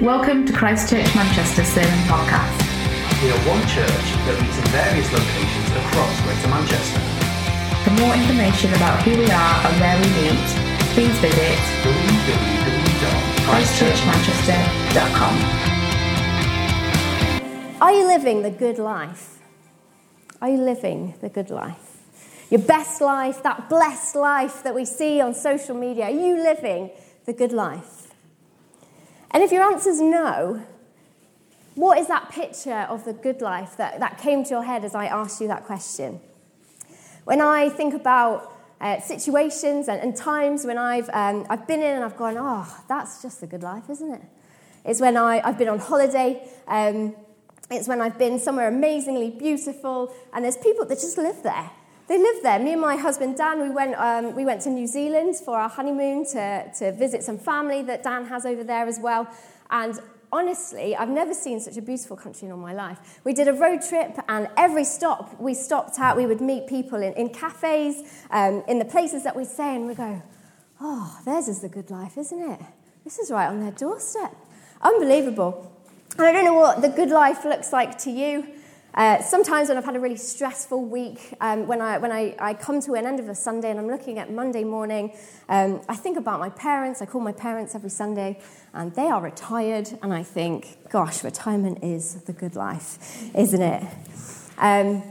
Welcome to Christchurch Manchester Sermon Podcast. We are one church that meets in various locations across Greater Manchester. For more information about who we are and where we meet, please visit christchurchmanchester.com. Are you living the good life? Are you living the good life? Your best life, that blessed life that we see on social media, are you living the good life? And if your answer is no, what is that picture of the good life that, that came to your head as I asked you that question? When I think about uh, situations and, and, times when I've, um, I've been in and I've gone, oh, that's just the good life, isn't it? It's when I, I've been on holiday. Um, it's when I've been somewhere amazingly beautiful, and there's people that just live there. They live there. Me and my husband Dan, we went, um, we went to New Zealand for our honeymoon to, to visit some family that Dan has over there as well. And honestly, I've never seen such a beautiful country in all my life. We did a road trip, and every stop we stopped at, we would meet people in, in cafes, um, in the places that we stay, and we go, oh, theirs is the good life, isn't it? This is right on their doorstep. Unbelievable. And I don't know what the good life looks like to you. Uh, sometimes when I've had a really stressful week, um, when, I, when I, I come to an end of a Sunday and I'm looking at Monday morning, um, I think about my parents. I call my parents every Sunday, and they are retired, and I think, gosh, retirement is the good life, isn't it? Um,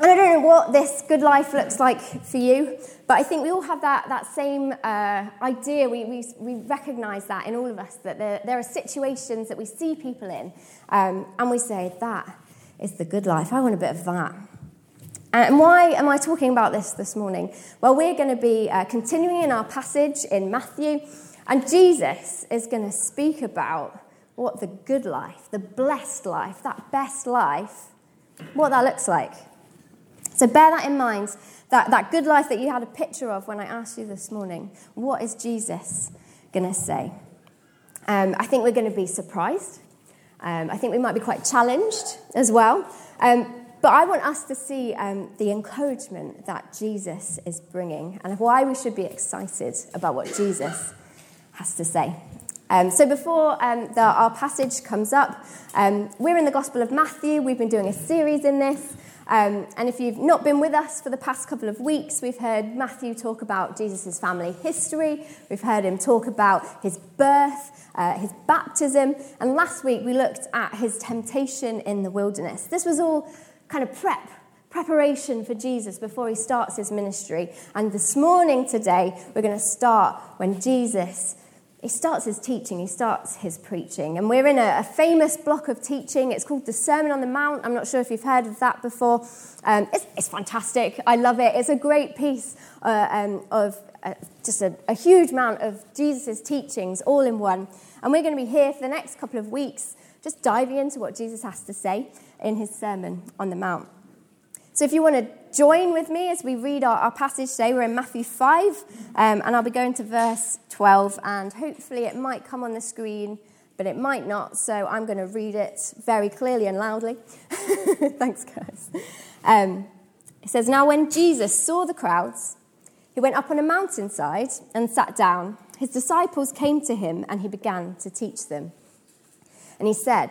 and I don't know what this good life looks like for you, but I think we all have that, that same uh, idea. We, we, we recognize that in all of us, that there, there are situations that we see people in, um, and we say, that is the good life. I want a bit of that. And why am I talking about this this morning? Well, we're going to be uh, continuing in our passage in Matthew, and Jesus is going to speak about what the good life, the blessed life, that best life, what that looks like. So bear that in mind, that, that good life that you had a picture of when I asked you this morning. What is Jesus going to say? Um, I think we're going to be surprised um, I think we might be quite challenged as well. Um, but I want us to see um, the encouragement that Jesus is bringing and why we should be excited about what Jesus has to say. Um, so, before um, the, our passage comes up, um, we're in the Gospel of Matthew. We've been doing a series in this. Um, and if you've not been with us for the past couple of weeks, we've heard Matthew talk about Jesus' family history. We've heard him talk about his birth, uh, his baptism. And last week we looked at his temptation in the wilderness. This was all kind of prep, preparation for Jesus before he starts his ministry. And this morning, today, we're going to start when Jesus he starts his teaching, he starts his preaching. And we're in a, a, famous block of teaching. It's called the Sermon on the Mount. I'm not sure if you've heard of that before. Um, it's, it's, fantastic. I love it. It's a great piece uh, um, of uh, just a, a, huge amount of Jesus' teachings all in one. And we're going to be here for the next couple of weeks, just diving into what Jesus has to say in his Sermon on the Mount. So if you want to join with me as we read our, our passage today, we're in Matthew 5, um, and I'll be going to verse 12, and hopefully it might come on the screen, but it might not, so I'm going to read it very clearly and loudly. Thanks, guys. Um, it says, Now when Jesus saw the crowds, he went up on a mountainside and sat down. His disciples came to him, and he began to teach them. And he said,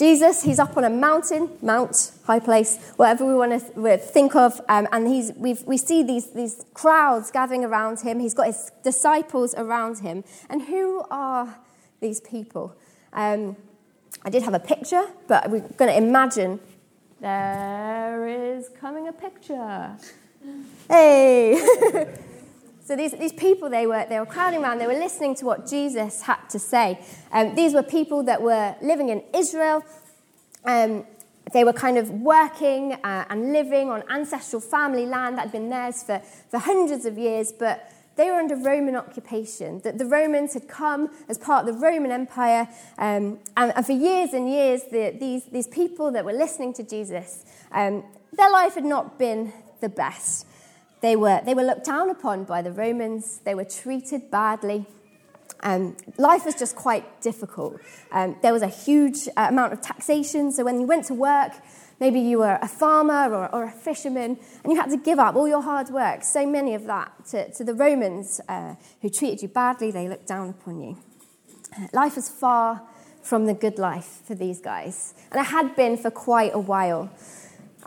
Jesus, he's up on a mountain, mount, high place, whatever we want to think of, um, and he's, we see these, these crowds gathering around him. He's got his disciples around him. And who are these people? Um, I did have a picture, but we're going to imagine There is coming a picture. Hey! so these, these people, they were, they were crowding around, they were listening to what Jesus had to say. Um, these were people that were living in Israel. Um, they were kind of working uh, and living on ancestral family land that had been theirs for, for hundreds of years, but they were under Roman occupation. That the Romans had come as part of the Roman Empire, um, and, and, for years and years, the, these, these people that were listening to Jesus, um, their life had not been the best. They were, they were looked down upon by the Romans, they were treated badly. Um, life was just quite difficult. Um, there was a huge uh, amount of taxation, so when you went to work, maybe you were a farmer or, or, a fisherman, and you had to give up all your hard work, so many of that, to, to the Romans uh, who treated you badly, they looked down upon you. Life was far from the good life for these guys, and it had been for quite a while.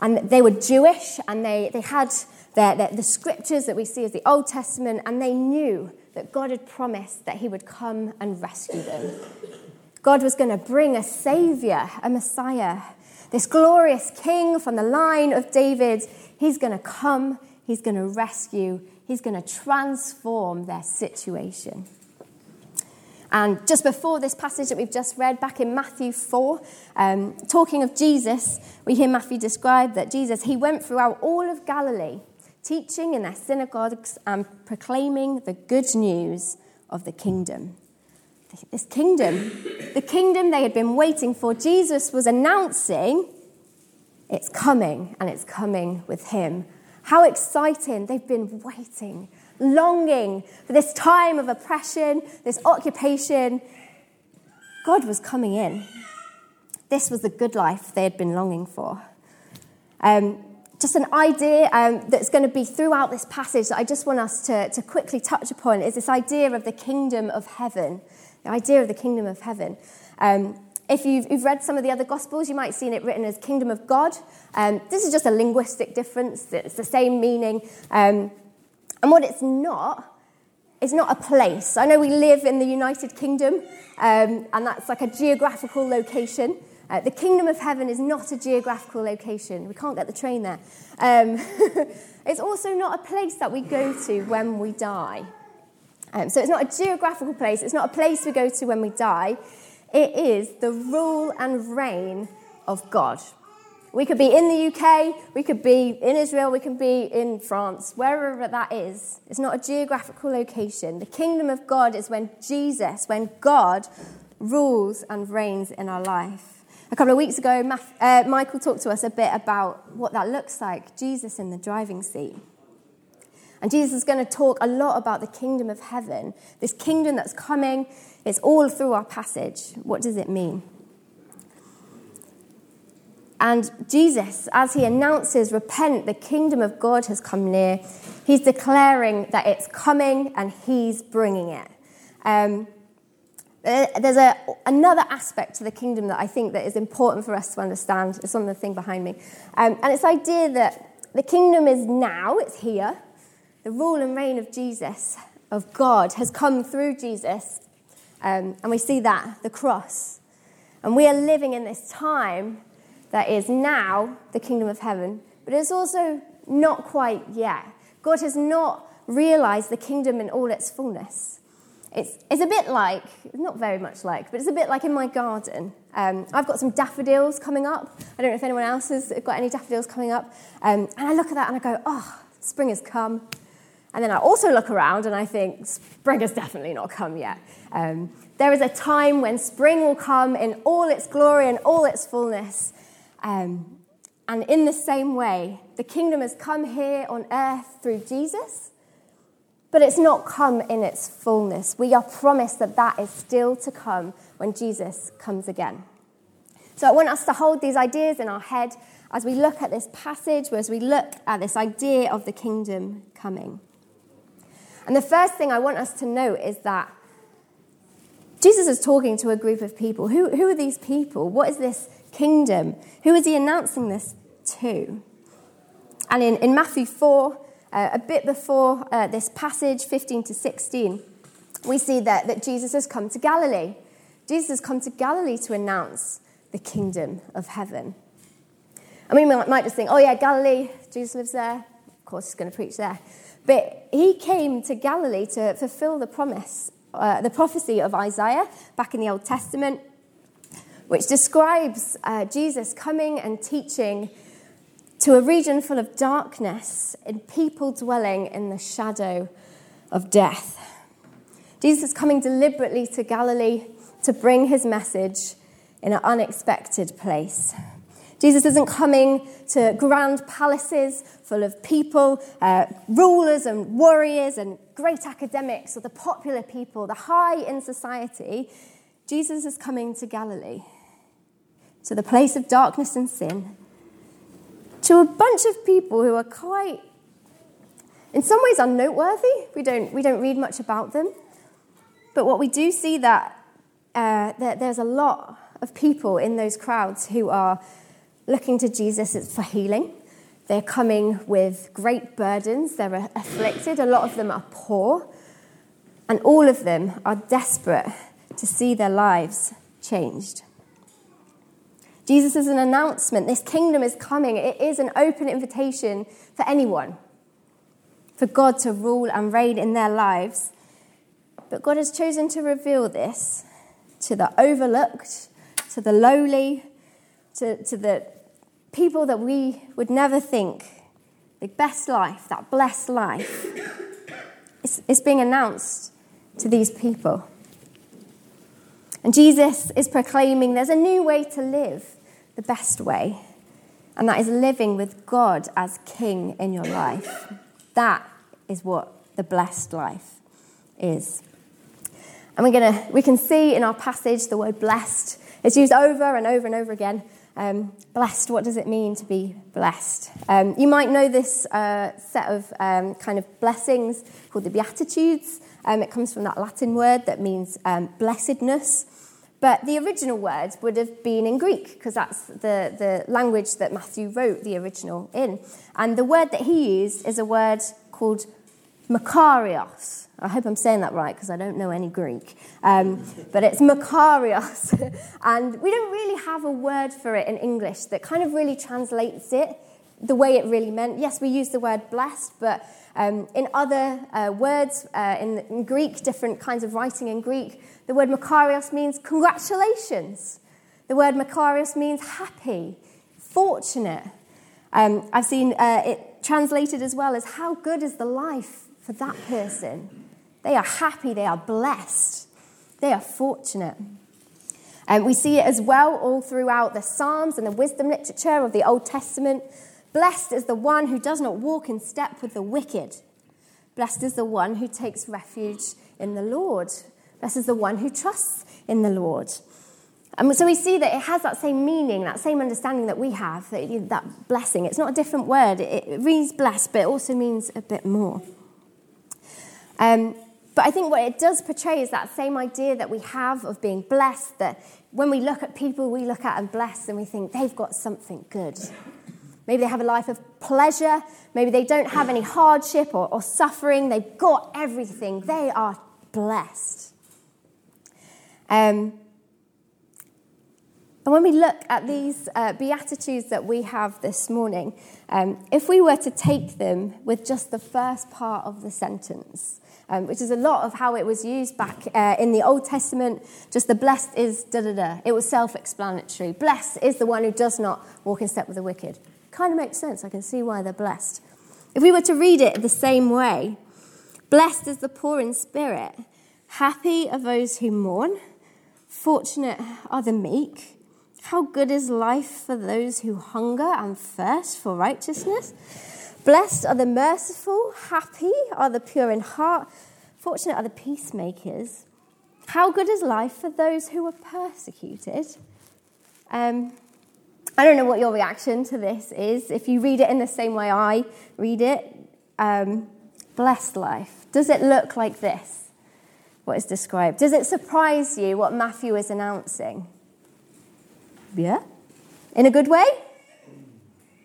And they were Jewish, and they, they had the, scriptures that we see as the Old Testament, and they knew that God had promised that He would come and rescue them. God was going to bring a Savior, a Messiah, this glorious King from the line of David. He's going to come, He's going to rescue, He's going to transform their situation. And just before this passage that we've just read, back in Matthew 4, um, talking of Jesus, we hear Matthew describe that Jesus, he went throughout all of Galilee teaching in their synagogues and proclaiming the good news of the kingdom. This kingdom, the kingdom they had been waiting for, Jesus was announcing it's coming and it's coming with him. How exciting! They've been waiting, longing for this time of oppression, this occupation. God was coming in. This was the good life they had been longing for. Um, just an idea um, that's going to be throughout this passage that I just want us to, to quickly touch upon is this idea of the kingdom of heaven. The idea of the kingdom of heaven. Um, if you've, you've, read some of the other Gospels, you might have seen it written as kingdom of God. Um, this is just a linguistic difference, it's the same meaning. Um, and what it's not, is not a place. I know we live in the United Kingdom, um, and that's like a geographical location. Uh, the kingdom of heaven is not a geographical location. We can't get the train there. Um, it's also not a place that we go to when we die. Um, so it's not a geographical place, it's not a place we go to when we die. It is the rule and reign of God. We could be in the UK, we could be in Israel, we could be in France, wherever that is. It's not a geographical location. The kingdom of God is when Jesus, when God rules and reigns in our life. A couple of weeks ago, uh, Michael talked to us a bit about what that looks like Jesus in the driving seat. And Jesus is going to talk a lot about the kingdom of heaven, this kingdom that's coming. It's all through our passage. What does it mean? And Jesus, as he announces, Repent, the kingdom of God has come near, he's declaring that it's coming and he's bringing it. Um, there's a, another aspect to the kingdom that I think that is important for us to understand. It's on the thing behind me. Um, and it's the idea that the kingdom is now, it's here. The rule and reign of Jesus, of God, has come through Jesus. Um, and we see that, the cross. And we are living in this time that is now the kingdom of heaven, but it's also not quite yet. God has not realized the kingdom in all its fullness. It's, it's a bit like, not very much like, but it's a bit like in my garden. Um, I've got some daffodils coming up. I don't know if anyone else has got any daffodils coming up. Um, and I look at that and I go, oh, spring has come. And then I also look around and I think, spring has definitely not come yet. Um, there is a time when spring will come in all its glory and all its fullness. Um, and in the same way, the kingdom has come here on earth through Jesus but it's not come in its fullness. We are promised that that is still to come when Jesus comes again. So I want us to hold these ideas in our head as we look at this passage, as we look at this idea of the kingdom coming. And the first thing I want us to note is that Jesus is talking to a group of people. Who, who are these people? What is this kingdom? Who is he announcing this to? And in, in Matthew 4, uh, a bit before uh, this passage, 15 to 16, we see that, that Jesus has come to Galilee. Jesus has come to Galilee to announce the kingdom of heaven. And And we might, might just think, oh, yeah, Galilee, Jesus lives there. Of course, he's going to preach there. But he came to Galilee to fulfill the promise, uh, the prophecy of Isaiah back in the Old Testament, which describes uh, Jesus coming and teaching to a region full of darkness and people dwelling in the shadow of death. Jesus is coming deliberately to Galilee to bring his message in an unexpected place. Jesus isn't coming to grand palaces full of people, uh, rulers and warriors and great academics or the popular people, the high in society. Jesus is coming to Galilee, to the place of darkness and sin, to a bunch of people who are quite, in some ways, unnoteworthy. We don't, we don't read much about them. But what we do see that, uh, that there's a lot of people in those crowds who are looking to Jesus for healing. They're coming with great burdens, they're afflicted, a lot of them are poor, and all of them are desperate to see their lives changed. Jesus is an announcement. This kingdom is coming. It is an open invitation for anyone, for God to rule and reign in their lives. But God has chosen to reveal this to the overlooked, to the lowly, to, to the people that we would never think the best life, that blessed life, is, is being announced to these people. And Jesus is proclaiming there's a new way to live, the best way, and that is living with God as King in your life. That is what the blessed life is. And we're gonna, we can see in our passage the word blessed. It's used over and over and over again. Um, blessed, what does it mean to be blessed? Um, you might know this uh, set of um, kind of blessings called the Beatitudes. Um, it comes from that Latin word that means um, blessedness. But the original word would have been in Greek, because that's the, the language that Matthew wrote the original in. And the word that he used is a word called Makarios. I hope I'm saying that right because I don't know any Greek. Um, but it's Makarios. and we don't really have a word for it in English that kind of really translates it the way it really meant. Yes, we use the word blessed, but um, in other uh, words, uh, in, in, Greek, different kinds of writing in Greek, the word Makarios means congratulations. The word Makarios means happy, fortunate. Um, I've seen uh, it translated as well as how good is the life for that person. They are happy, they are blessed, they are fortunate. And we see it as well all throughout the Psalms and the wisdom literature of the Old Testament. Blessed is the one who does not walk in step with the wicked. Blessed is the one who takes refuge in the Lord. Blessed is the one who trusts in the Lord. And so we see that it has that same meaning, that same understanding that we have, that, that blessing. It's not a different word. It, it reads blessed, but it also means a bit more. Um, but I think what it does portray is that same idea that we have of being blessed, that when we look at people we look at and blessed and we think they've got something good. Maybe they have a life of pleasure. Maybe they don't have any hardship or, or suffering. They've got everything. They are blessed. Um, and when we look at these uh, Beatitudes that we have this morning, um, if we were to take them with just the first part of the sentence, um, which is a lot of how it was used back uh, in the Old Testament. Just the blessed is da da da. It was self explanatory. Blessed is the one who does not walk in step with the wicked. Kind of makes sense. I can see why they're blessed. If we were to read it the same way, blessed is the poor in spirit, happy are those who mourn, fortunate are the meek. How good is life for those who hunger and thirst for righteousness? Blessed are the merciful, happy are the pure in heart, fortunate are the peacemakers. How good is life for those who are persecuted? Um, I don't know what your reaction to this is. If you read it in the same way I read it, um, blessed life. Does it look like this? What is described? Does it surprise you what Matthew is announcing? Yeah? In a good way?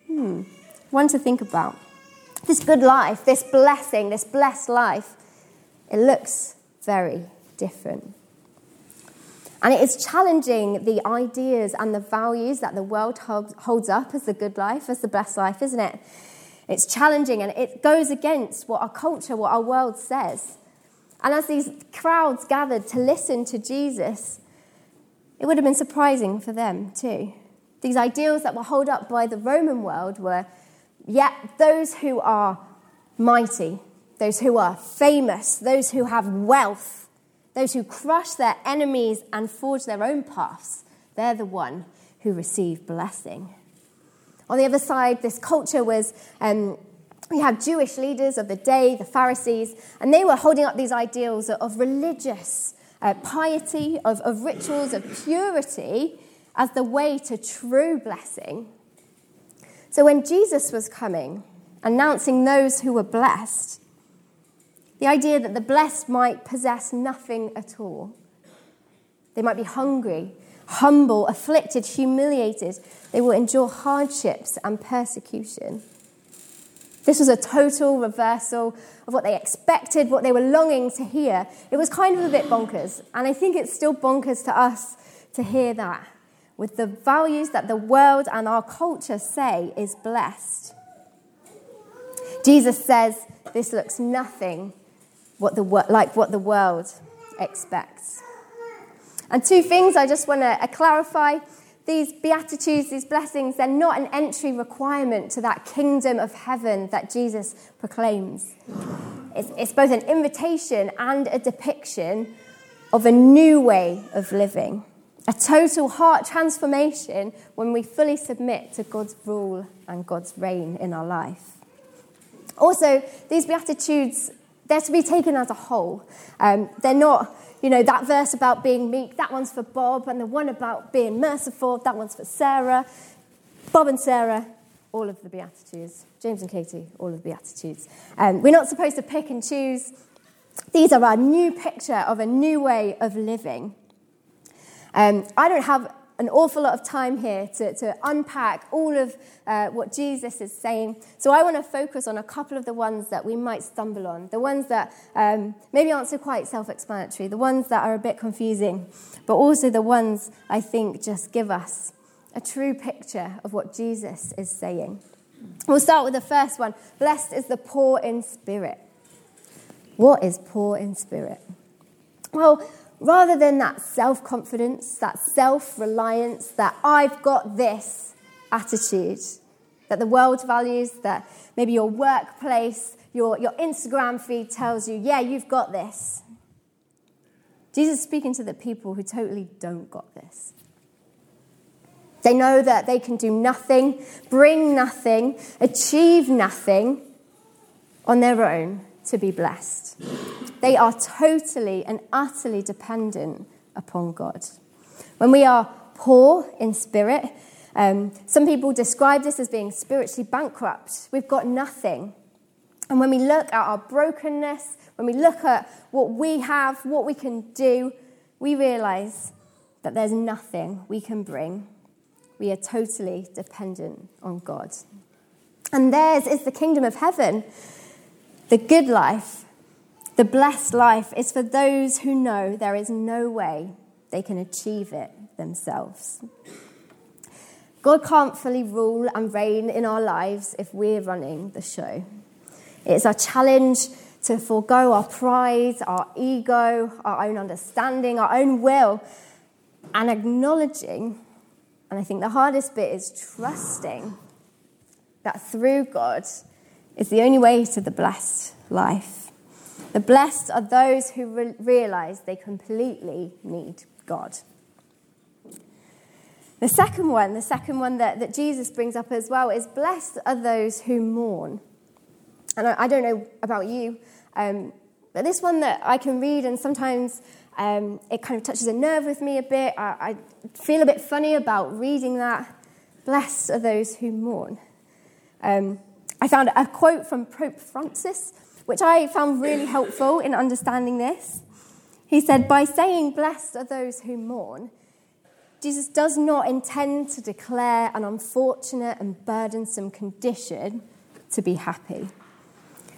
Hmm. One to think about this good life, this blessing, this blessed life, it looks very different. And it is challenging the ideas and the values that the world holds up as the good life, as the blessed life, isn't it? It's challenging and it goes against what our culture, what our world says. And as these crowds gathered to listen to Jesus, it would have been surprising for them too. These ideals that were held up by the Roman world were, yet those who are mighty, those who are famous, those who have wealth, those who crush their enemies and forge their own paths, they're the one who receive blessing. On the other side, this culture was um, we have Jewish leaders of the day, the Pharisees, and they were holding up these ideals of religious uh, piety, of, of rituals, of purity as the way to true blessing. So when Jesus was coming, announcing those who were blessed, the idea that the blessed might possess nothing at all. They might be hungry, humble, afflicted, humiliated. They will endure hardships and persecution. This was a total reversal of what they expected, what they were longing to hear. It was kind of a bit bonkers, and I think it's still bonkers to us to hear that. With the values that the world and our culture say is blessed. Jesus says this looks nothing what the, like what the world expects. And two things I just want to uh, clarify. These beatitudes, these blessings, they're not an entry requirement to that kingdom of heaven that Jesus proclaims. It's, it's both an invitation and a depiction of a new way of living, a total heart transformation when we fully submit to God's rule and God's reign in our life. Also, these Beatitudes, they're to be taken as a whole. Um, they're not you know, that verse about being meek, that one's for Bob, and the one about being merciful, that one's for Sarah. Bob and Sarah, all of the Beatitudes. James and Katie, all of the Beatitudes. Um, we're not supposed to pick and choose. These are our new picture of a new way of living. Um, I don't have an awful lot of time here to, to unpack all of uh, what Jesus is saying. So I want to focus on a couple of the ones that we might stumble on, the ones that um, maybe aren't so quite self explanatory, the ones that are a bit confusing, but also the ones I think just give us a true picture of what Jesus is saying. We'll start with the first one Blessed is the poor in spirit. What is poor in spirit? Well, rather than that self confidence, that self reliance, that I've got this attitude that the world values, that maybe your workplace, your, your Instagram feed tells you, yeah, you've got this. Jesus is speaking to the people who totally don't got this. They know that they can do nothing, bring nothing, achieve nothing on their own to be blessed. They are totally and utterly dependent upon God. When we are poor in spirit, um, some people describe this as being spiritually bankrupt. We've got nothing. And when we look at our brokenness, when we look at what we have, what we can do, we realize that there's nothing we can bring. We are totally dependent on God. And theirs is the kingdom of heaven. The good life, the blessed life, is for those who know there is no way they can achieve it themselves. God can't fully rule and reign in our lives if we're running the show. It's our challenge to forego our pride, our ego, our own understanding, our own will, and acknowledging, and I think the hardest bit is trusting that through God, is the only way to the blessed life. The blessed are those who re- realize they completely need God. The second one, the second one that, that Jesus brings up as well, is blessed are those who mourn. And I, I don't know about you, um, but this one that I can read, and sometimes um, it kind of touches a nerve with me a bit. I, I feel a bit funny about reading that. Blessed are those who mourn. Um, I found a quote from Pope Francis, which I found really helpful in understanding this. He said, By saying, Blessed are those who mourn, Jesus does not intend to declare an unfortunate and burdensome condition to be happy.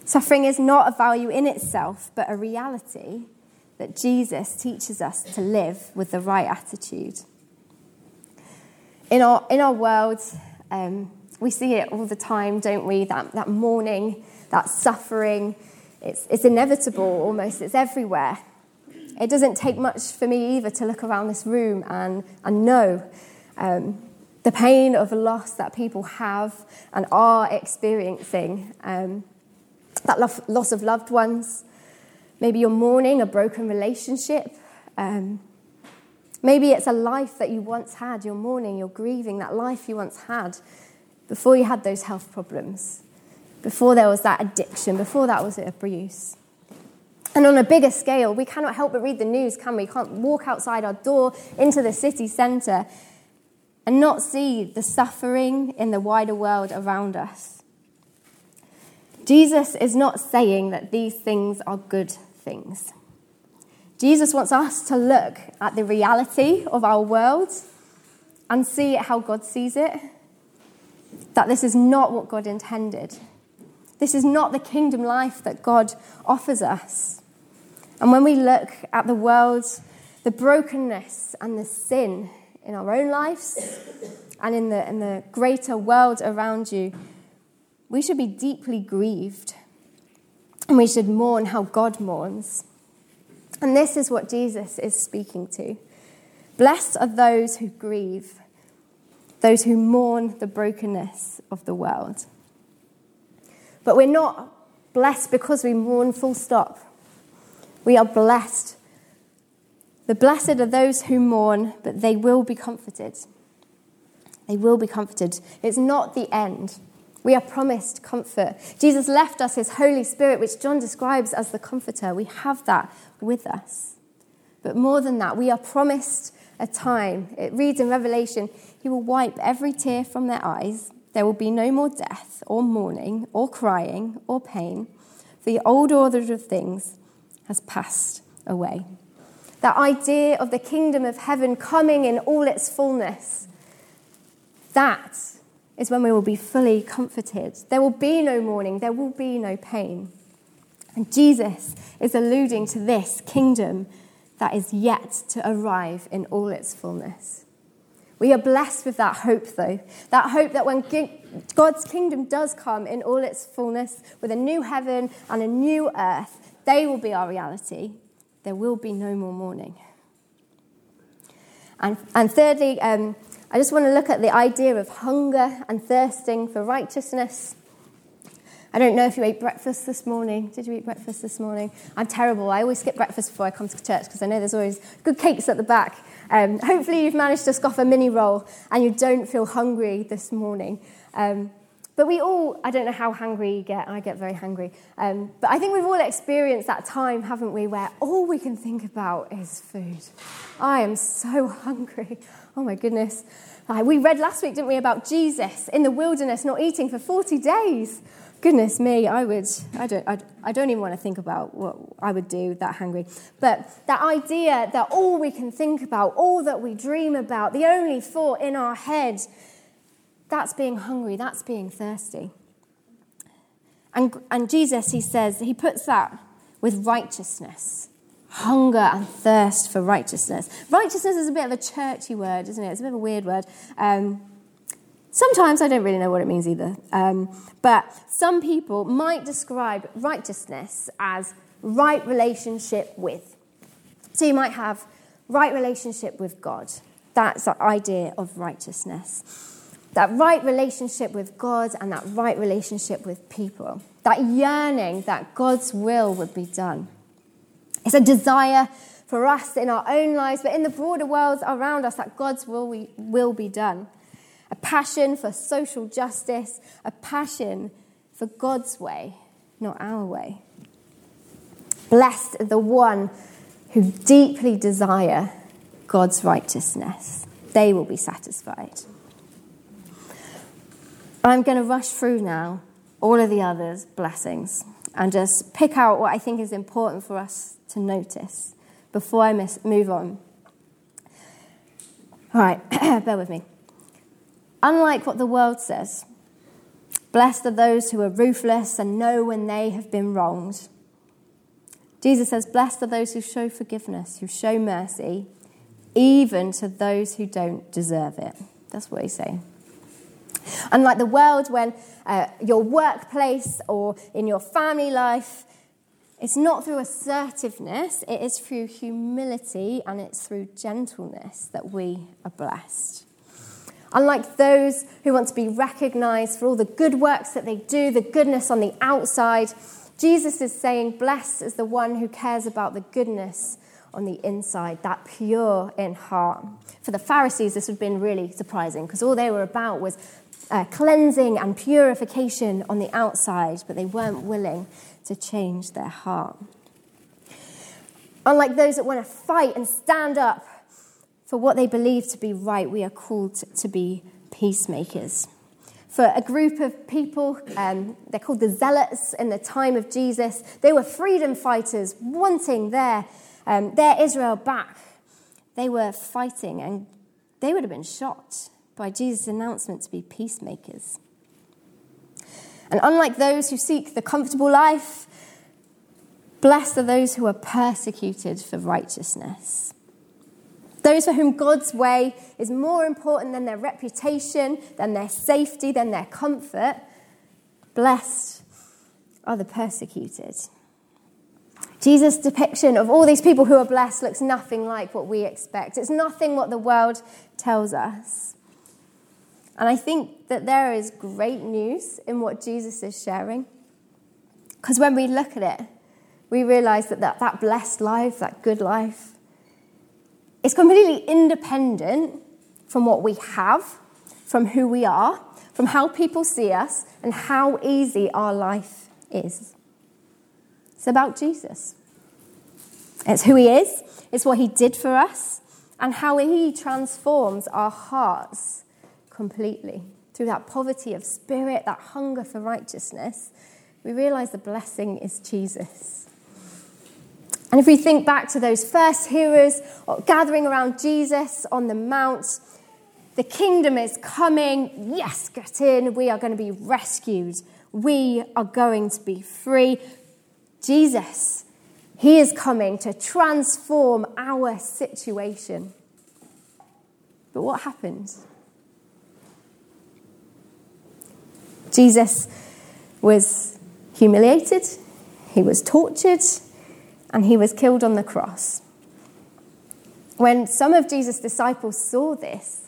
Suffering is not a value in itself, but a reality that Jesus teaches us to live with the right attitude. In our, in our world, um, we see it all the time, don't we? That, that mourning, that suffering. It's, it's inevitable almost, it's everywhere. It doesn't take much for me either to look around this room and, and know um, the pain of loss that people have and are experiencing. Um, that loss of loved ones. Maybe you're mourning a broken relationship. Um, maybe it's a life that you once had. You're mourning, you're grieving that life you once had before you had those health problems, before there was that addiction, before that was abuse. And on a bigger scale, we cannot help but read the news, can we? Can't walk outside our door into the city centre and not see the suffering in the wider world around us. Jesus is not saying that these things are good things. Jesus wants us to look at the reality of our world and see how God sees it. That this is not what God intended. This is not the kingdom life that God offers us. And when we look at the world, the brokenness and the sin in our own lives and in the, in the greater world around you, we should be deeply grieved and we should mourn how God mourns. And this is what Jesus is speaking to. Blessed are those who grieve, those who mourn the brokenness of the world. But we're not blessed because we mourn full stop. We are blessed. The blessed are those who mourn, but they will be comforted. They will be comforted. It's not the end. We are promised comfort. Jesus left us his Holy Spirit, which John describes as the comforter. We have that with us. But more than that, we are promised a time. It reads in Revelation He will wipe every tear from their eyes. There will be no more death, or mourning, or crying, or pain. The old order of things has passed away. That idea of the kingdom of heaven coming in all its fullness, that is when we will be fully comforted. There will be no mourning, there will be no pain. And Jesus is alluding to this kingdom that is yet to arrive in all its fullness. We are blessed with that hope, though. That hope that when God's kingdom does come in all its fullness, with a new heaven and a new earth, they will be our reality. There will be no more mourning. And, and thirdly, um, I just want to look at the idea of hunger and thirsting for righteousness. I don't know if you ate breakfast this morning. Did you eat breakfast this morning? I'm terrible. I always skip breakfast before I come to church because I know there's always good cakes at the back. Um, hopefully, you've managed to scoff a mini roll and you don't feel hungry this morning. Um, but we all, I don't know how hungry you get, I get very hungry. Um, but I think we've all experienced that time, haven't we, where all we can think about is food. I am so hungry. Oh my goodness. Uh, we read last week, didn't we, about Jesus in the wilderness not eating for 40 days. Goodness me, I would, I don't, I, I don't even want to think about what I would do that hungry. But that idea that all we can think about, all that we dream about, the only thought in our head that's being hungry, that's being thirsty. And, and Jesus, he says, he puts that with righteousness hunger and thirst for righteousness. Righteousness is a bit of a churchy word, isn't it? It's a bit of a weird word. Um, sometimes I don't really know what it means either. Um, but some people might describe righteousness as right relationship with. So you might have right relationship with God. That's the idea of righteousness that right relationship with God and that right relationship with people, that yearning that God's will would be done. It's a desire for us in our own lives, but in the broader worlds around us, that God's will, will be done. A passion for social justice, a passion for God's way, not our way. Blessed the one who deeply desire God's righteousness. They will be satisfied. I'm going to rush through now all of the others' blessings and just pick out what I think is important for us to notice before I miss, move on. All right, bear with me. Unlike what the world says, blessed are those who are ruthless and know when they have been wronged. Jesus says, Blessed are those who show forgiveness, who show mercy, even to those who don't deserve it. That's what he's saying. Unlike the world, when uh, your workplace or in your family life, it's not through assertiveness, it is through humility and it's through gentleness that we are blessed. Unlike those who want to be recognized for all the good works that they do, the goodness on the outside, Jesus is saying, Blessed is the one who cares about the goodness on the inside, that pure in heart. For the Pharisees, this would have been really surprising because all they were about was uh, cleansing and purification on the outside, but they weren't willing to change their heart. Unlike those that want to fight and stand up for what they believe to be right, we are called to be peacemakers. For a group of people, um, they're called the Zealots in the time of Jesus, they were freedom fighters wanting their, um, their Israel back. They were fighting and they would have been shot by Jesus' announcement to be peacemakers. And unlike those who seek the comfortable life, blessed are those who are persecuted for righteousness. Those for whom God's way is more important than their reputation, than their safety, than their comfort, blessed are the persecuted. Jesus' depiction of all these people who are blessed looks nothing like what we expect. It's nothing what the world tells us. And I think that there is great news in what Jesus is sharing. Because when we look at it, we realize that, that that blessed life, that good life, is completely independent from what we have, from who we are, from how people see us, and how easy our life is. It's about Jesus. It's who he is, it's what he did for us, and how he transforms our hearts completely. Through that poverty of spirit, that hunger for righteousness, we realize the blessing is Jesus. And if we think back to those first hearers gathering around Jesus on the Mount, the kingdom is coming. Yes, get in. We are going to be rescued. We are going to be free. Jesus, He is coming to transform our situation. But what happened? Jesus was humiliated, he was tortured, and he was killed on the cross. When some of Jesus' disciples saw this,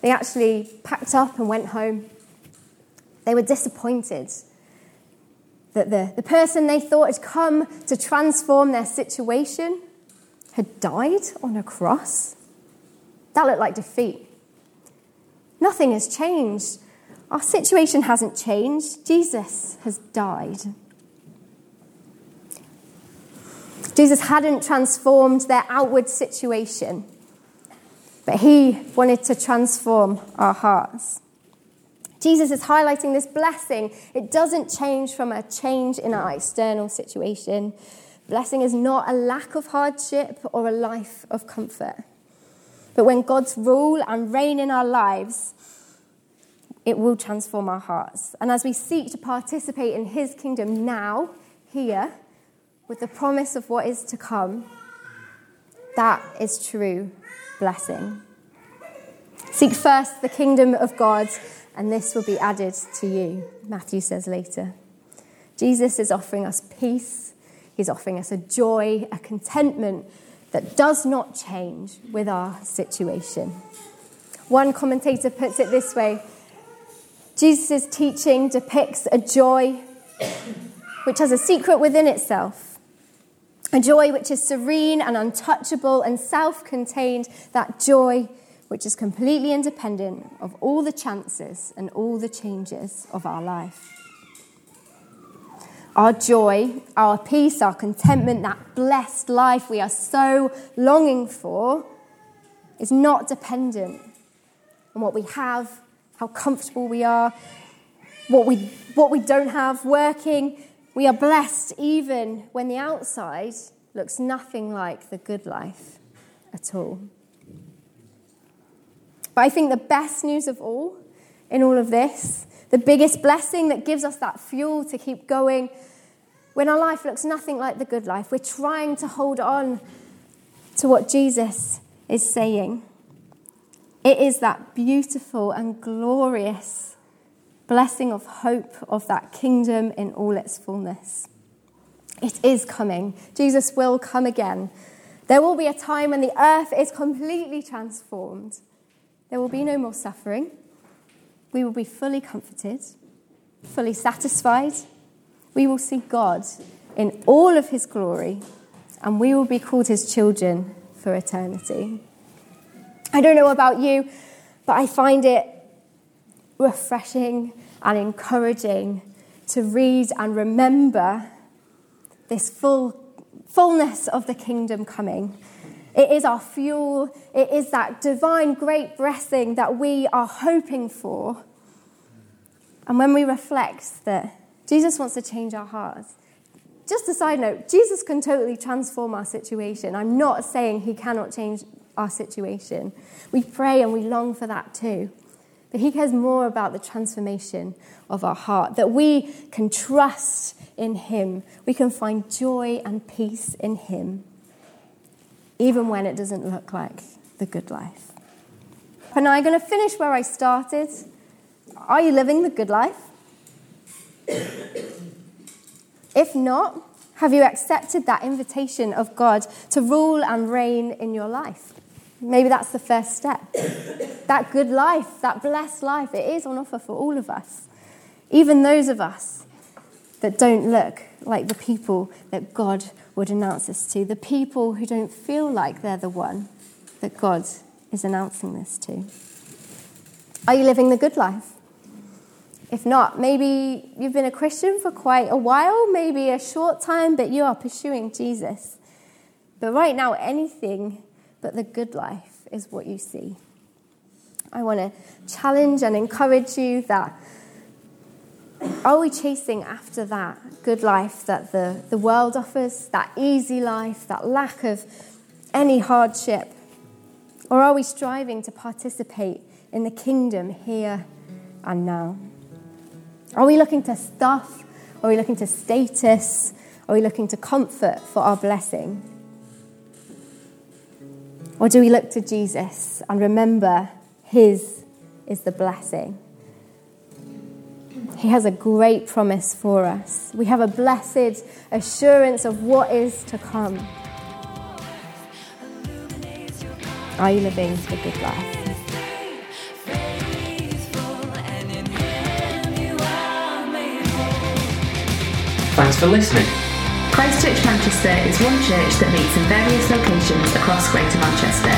they actually packed up and went home. They were disappointed that the, the person they thought had come to transform their situation had died on a cross. That looked like defeat. Nothing has changed. Our situation hasn't changed. Jesus has died. Jesus hadn't transformed their outward situation, but he wanted to transform our hearts. Jesus is highlighting this blessing. It doesn't change from a change in our external situation. Blessing is not a lack of hardship or a life of comfort. But when God's rule and reign in our lives, it will transform our hearts. And as we seek to participate in his kingdom now, here, with the promise of what is to come, that is true blessing. Seek first the kingdom of God, and this will be added to you, Matthew says later. Jesus is offering us peace, he's offering us a joy, a contentment that does not change with our situation. One commentator puts it this way Jesus' teaching depicts a joy which has a secret within itself a joy which is serene and untouchable and self contained, that joy which is completely independent of all the chances and all the changes of our life. Our joy, our peace, our contentment, that blessed life we are so longing for is not dependent on what we have, how comfortable we are, what we, what we don't have working, we are blessed even when the outside looks nothing like the good life at all. But I think the best news of all in all of this, the biggest blessing that gives us that fuel to keep going, when our life looks nothing like the good life, we're trying to hold on to what Jesus is saying. It is that beautiful and glorious blessing of hope of that kingdom in all its fullness. It is coming. Jesus will come again. There will be a time when the earth is completely transformed. There will be no more suffering. We will be fully comforted, fully satisfied. We will see God in all of his glory, and we will be called his children for eternity. I don't know about you, but I find it refreshing and encouraging to read and remember this full fullness of the kingdom coming. It is our fuel. It is that divine great blessing that we are hoping for. And when we reflect that Jesus wants to change our hearts, just a side note, Jesus can totally transform our situation. I'm not saying he cannot change our situation. We pray and we long for that too. But he cares more about the transformation of our heart, that we can trust in him. We can find joy and peace in him, even when it doesn't look like the good life. And I'm going to finish where I started. Are you living the good life? if not, have you accepted that invitation of God to rule and reign in your life? Maybe that's the first step. that good life, that blessed life, it is on offer for all of us. Even those of us that don't look like the people that God would announce us to, the people who don't feel like they're the one that God is announcing this to. Are you living the good life? If not, maybe you've been a Christian for quite a while, maybe a short time, but you are pursuing Jesus. But right now, anything but the good life is what you see. I want to challenge and encourage you that are we chasing after that good life that the, the world offers, that easy life, that lack of any hardship? Or are we striving to participate in the kingdom here and now? Are we looking to stuff? Are we looking to status? Are we looking to comfort for our blessing? Or do we look to Jesus and remember His is the blessing? He has a great promise for us. We have a blessed assurance of what is to come. Are you living the good life? Thanks for listening. Christ Church Manchester is one church that meets in various locations across Greater Manchester.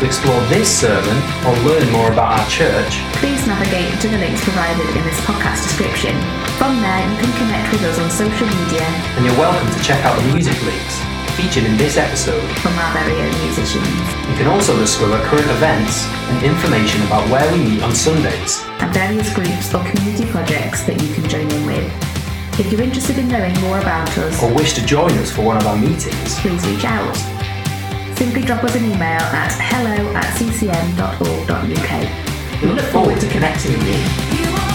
To explore this sermon or learn more about our church, Please navigate to the links provided in this podcast description. From there, you can connect with us on social media and you're welcome to check out the music links featured in this episode. from our very own musicians You can also discover current events and information about where we meet on Sundays. and various groups or community projects that you can join in with. If you're interested in knowing more about us, Or wish to join us for one of our meetings, please reach out. Simply drop us an email at hello at ccm.org.uk. We look forward to connecting with you.